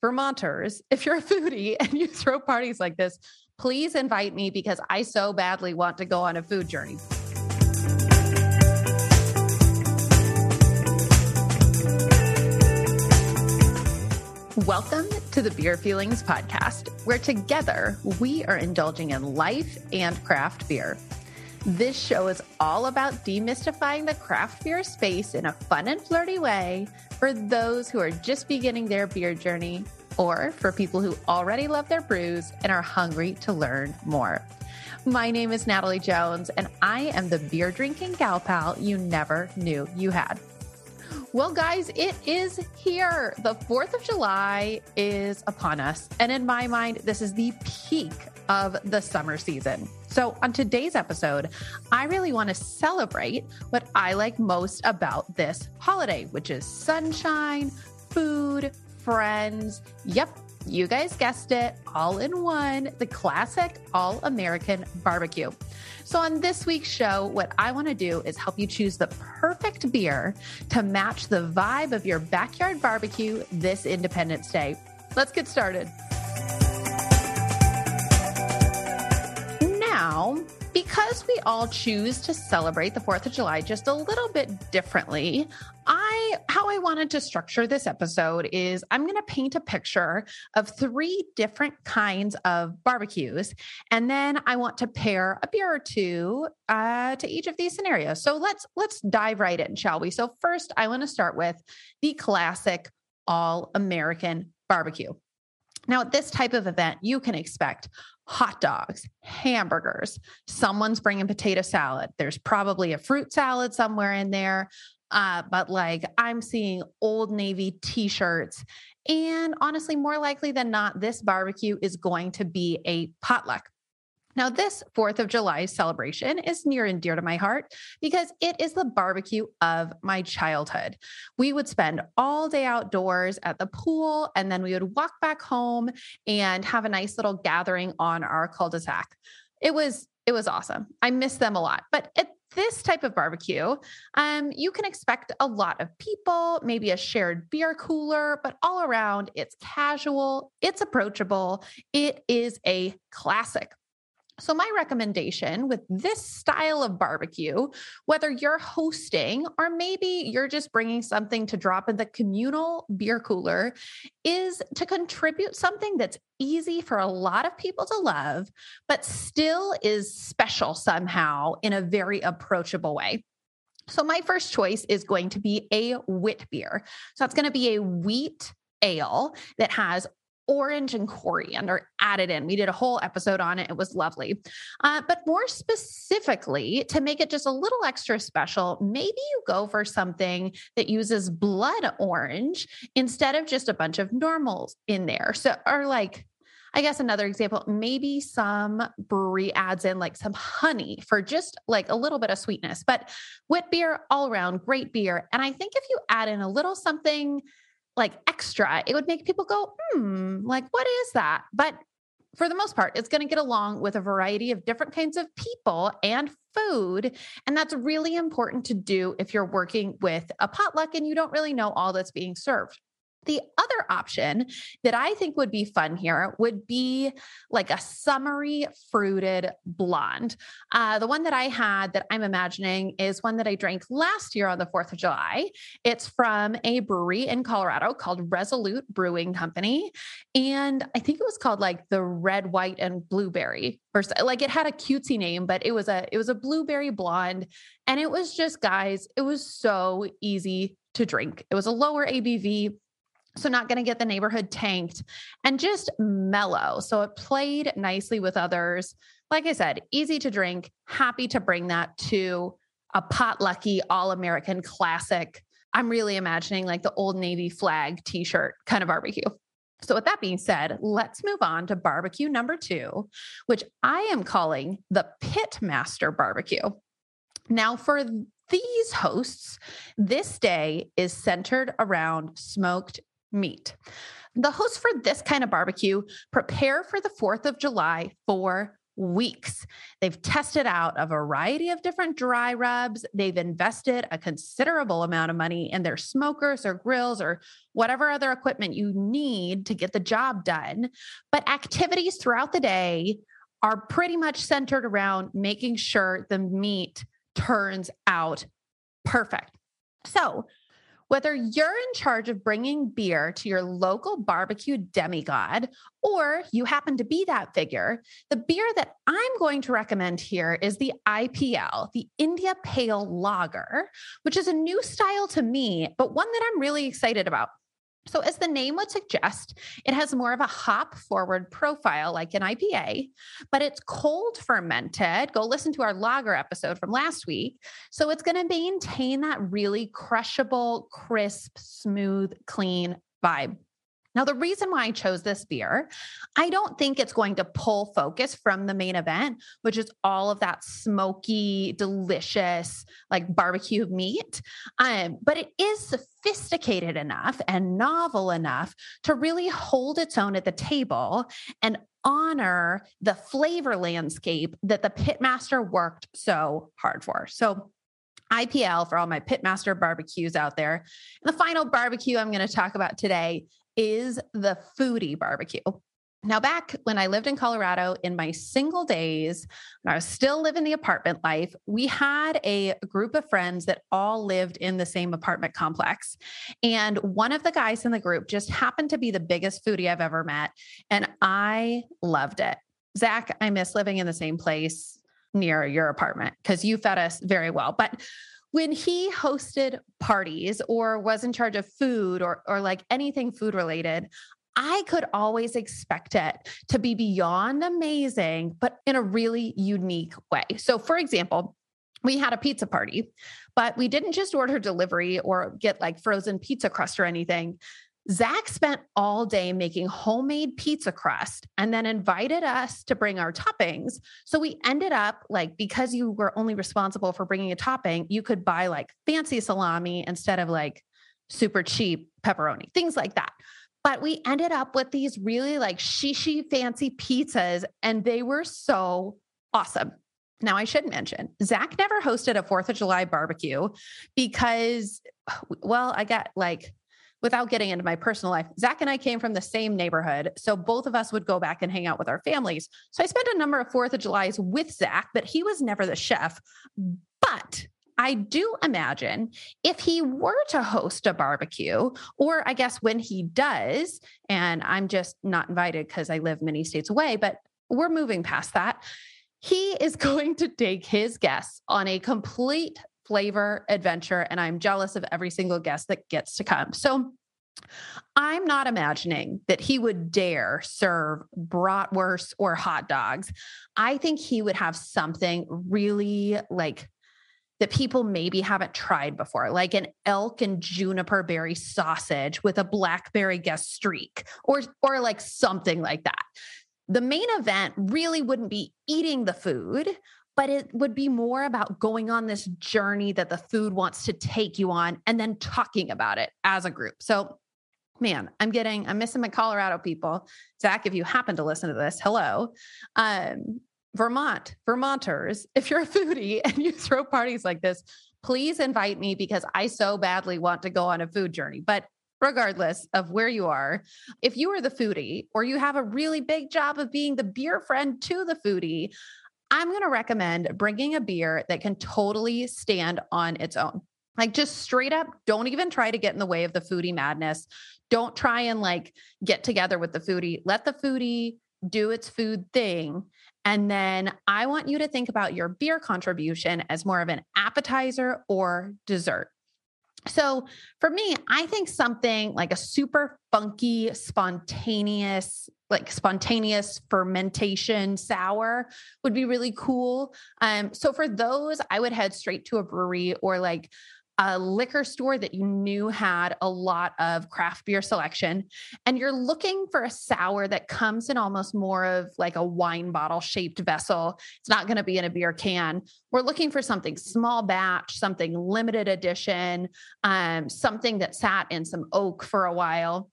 Vermonters, if you're a foodie and you throw parties like this, please invite me because I so badly want to go on a food journey. Welcome to the Beer Feelings Podcast, where together we are indulging in life and craft beer. This show is all about demystifying the craft beer space in a fun and flirty way for those who are just beginning their beer journey or for people who already love their brews and are hungry to learn more. My name is Natalie Jones, and I am the beer drinking gal pal you never knew you had. Well, guys, it is here. The 4th of July is upon us. And in my mind, this is the peak of the summer season. So, on today's episode, I really want to celebrate what I like most about this holiday, which is sunshine, food, friends. Yep, you guys guessed it, all in one, the classic all American barbecue. So, on this week's show, what I want to do is help you choose the perfect beer to match the vibe of your backyard barbecue this Independence Day. Let's get started. Now, because we all choose to celebrate the 4th of July just a little bit differently, I how I wanted to structure this episode is I'm going to paint a picture of three different kinds of barbecues and then I want to pair a beer or two uh, to each of these scenarios. So let's let's dive right in, shall we? So first I want to start with the classic all American barbecue. Now, at this type of event, you can expect hot dogs, hamburgers, someone's bringing potato salad. There's probably a fruit salad somewhere in there. Uh, but like I'm seeing old Navy t shirts. And honestly, more likely than not, this barbecue is going to be a potluck. Now, this 4th of July celebration is near and dear to my heart because it is the barbecue of my childhood. We would spend all day outdoors at the pool, and then we would walk back home and have a nice little gathering on our cul-de-sac. It was it was awesome. I miss them a lot. But at this type of barbecue, um, you can expect a lot of people, maybe a shared beer cooler, but all around it's casual, it's approachable, it is a classic. So, my recommendation with this style of barbecue, whether you're hosting or maybe you're just bringing something to drop in the communal beer cooler, is to contribute something that's easy for a lot of people to love, but still is special somehow in a very approachable way. So, my first choice is going to be a wit beer. So, it's going to be a wheat ale that has orange and coriander added in. We did a whole episode on it. It was lovely. Uh, but more specifically, to make it just a little extra special, maybe you go for something that uses blood orange instead of just a bunch of normals in there. So, or like, I guess another example, maybe some brewery adds in like some honey for just like a little bit of sweetness. But wit beer, all around, great beer. And I think if you add in a little something like extra, it would make people go, hmm, like, what is that? But for the most part, it's going to get along with a variety of different kinds of people and food. And that's really important to do if you're working with a potluck and you don't really know all that's being served. The other option that I think would be fun here would be like a summery fruited blonde. Uh, the one that I had that I'm imagining is one that I drank last year on the 4th of July. It's from a brewery in Colorado called Resolute Brewing Company. And I think it was called like the red, white, and blueberry. Or like it had a cutesy name, but it was a it was a blueberry blonde. And it was just, guys, it was so easy to drink. It was a lower ABV so, not going to get the neighborhood tanked and just mellow. So, it played nicely with others. Like I said, easy to drink. Happy to bring that to a potlucky all American classic. I'm really imagining like the old Navy flag t shirt kind of barbecue. So, with that being said, let's move on to barbecue number two, which I am calling the Pitmaster barbecue. Now, for these hosts, this day is centered around smoked meat. The hosts for this kind of barbecue prepare for the 4th of July for weeks. They've tested out a variety of different dry rubs. They've invested a considerable amount of money in their smokers or grills or whatever other equipment you need to get the job done. But activities throughout the day are pretty much centered around making sure the meat turns out perfect. So, whether you're in charge of bringing beer to your local barbecue demigod or you happen to be that figure, the beer that I'm going to recommend here is the IPL, the India Pale Lager, which is a new style to me, but one that I'm really excited about. So, as the name would suggest, it has more of a hop forward profile like an IPA, but it's cold fermented. Go listen to our lager episode from last week. So, it's going to maintain that really crushable, crisp, smooth, clean vibe. Now, the reason why I chose this beer, I don't think it's going to pull focus from the main event, which is all of that smoky, delicious, like barbecue meat. Um, but it is sophisticated enough and novel enough to really hold its own at the table and honor the flavor landscape that the pitmaster worked so hard for. So, IPL for all my pitmaster barbecues out there. And the final barbecue I'm going to talk about today is the foodie barbecue. Now, back when I lived in Colorado in my single days, when I was still living the apartment life, we had a group of friends that all lived in the same apartment complex. And one of the guys in the group just happened to be the biggest foodie I've ever met. And I loved it. Zach, I miss living in the same place near your apartment because you fed us very well. But when he hosted parties or was in charge of food or or like anything food related I could always expect it to be beyond amazing, but in a really unique way. So, for example, we had a pizza party, but we didn't just order delivery or get like frozen pizza crust or anything. Zach spent all day making homemade pizza crust and then invited us to bring our toppings. So we ended up like, because you were only responsible for bringing a topping, you could buy like fancy salami instead of like super cheap pepperoni, things like that. But we ended up with these really like shishi fancy pizzas, and they were so awesome. Now, I should mention, Zach never hosted a Fourth of July barbecue because, well, I got like without getting into my personal life, Zach and I came from the same neighborhood. So both of us would go back and hang out with our families. So I spent a number of Fourth of July's with Zach, but he was never the chef. But I do imagine if he were to host a barbecue, or I guess when he does, and I'm just not invited because I live many states away, but we're moving past that. He is going to take his guests on a complete flavor adventure. And I'm jealous of every single guest that gets to come. So I'm not imagining that he would dare serve bratwurst or hot dogs. I think he would have something really like that people maybe haven't tried before, like an elk and juniper berry sausage with a blackberry gastrique, or or like something like that. The main event really wouldn't be eating the food, but it would be more about going on this journey that the food wants to take you on and then talking about it as a group. So, man, I'm getting, I'm missing my Colorado people. Zach, if you happen to listen to this, hello. Um, Vermont, Vermonters, if you're a foodie and you throw parties like this, please invite me because I so badly want to go on a food journey. But regardless of where you are, if you are the foodie or you have a really big job of being the beer friend to the foodie, I'm going to recommend bringing a beer that can totally stand on its own. Like just straight up, don't even try to get in the way of the foodie madness. Don't try and like get together with the foodie. Let the foodie do its food thing. And then I want you to think about your beer contribution as more of an appetizer or dessert. So for me, I think something like a super funky, spontaneous, like spontaneous fermentation sour would be really cool. Um, so for those, I would head straight to a brewery or like a liquor store that you knew had a lot of craft beer selection and you're looking for a sour that comes in almost more of like a wine bottle shaped vessel. It's not going to be in a beer can. We're looking for something small batch something limited edition um, something that sat in some oak for a while.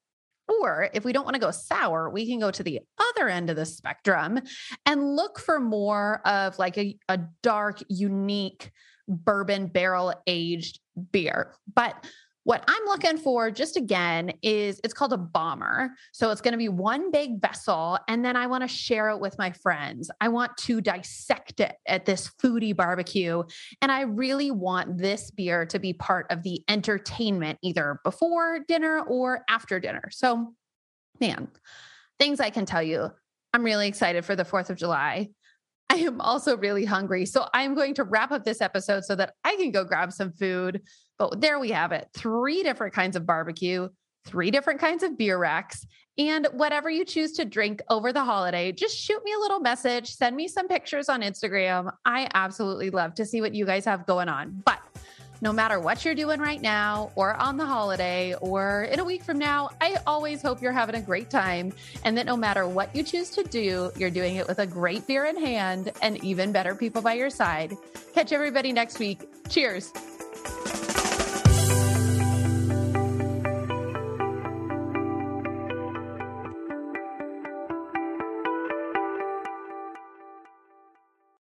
Or if we don't want to go sour, we can go to the other end of the spectrum and look for more of like a, a dark, unique bourbon barrel aged beer. But what I'm looking for, just again, is it's called a bomber. So it's going to be one big vessel, and then I want to share it with my friends. I want to dissect it at this foodie barbecue. And I really want this beer to be part of the entertainment, either before dinner or after dinner. So, man, things I can tell you. I'm really excited for the 4th of July. I am also really hungry. So I'm going to wrap up this episode so that I can go grab some food. But there we have it three different kinds of barbecue, three different kinds of beer racks. And whatever you choose to drink over the holiday, just shoot me a little message, send me some pictures on Instagram. I absolutely love to see what you guys have going on. But no matter what you're doing right now, or on the holiday, or in a week from now, I always hope you're having a great time and that no matter what you choose to do, you're doing it with a great beer in hand and even better people by your side. Catch everybody next week. Cheers.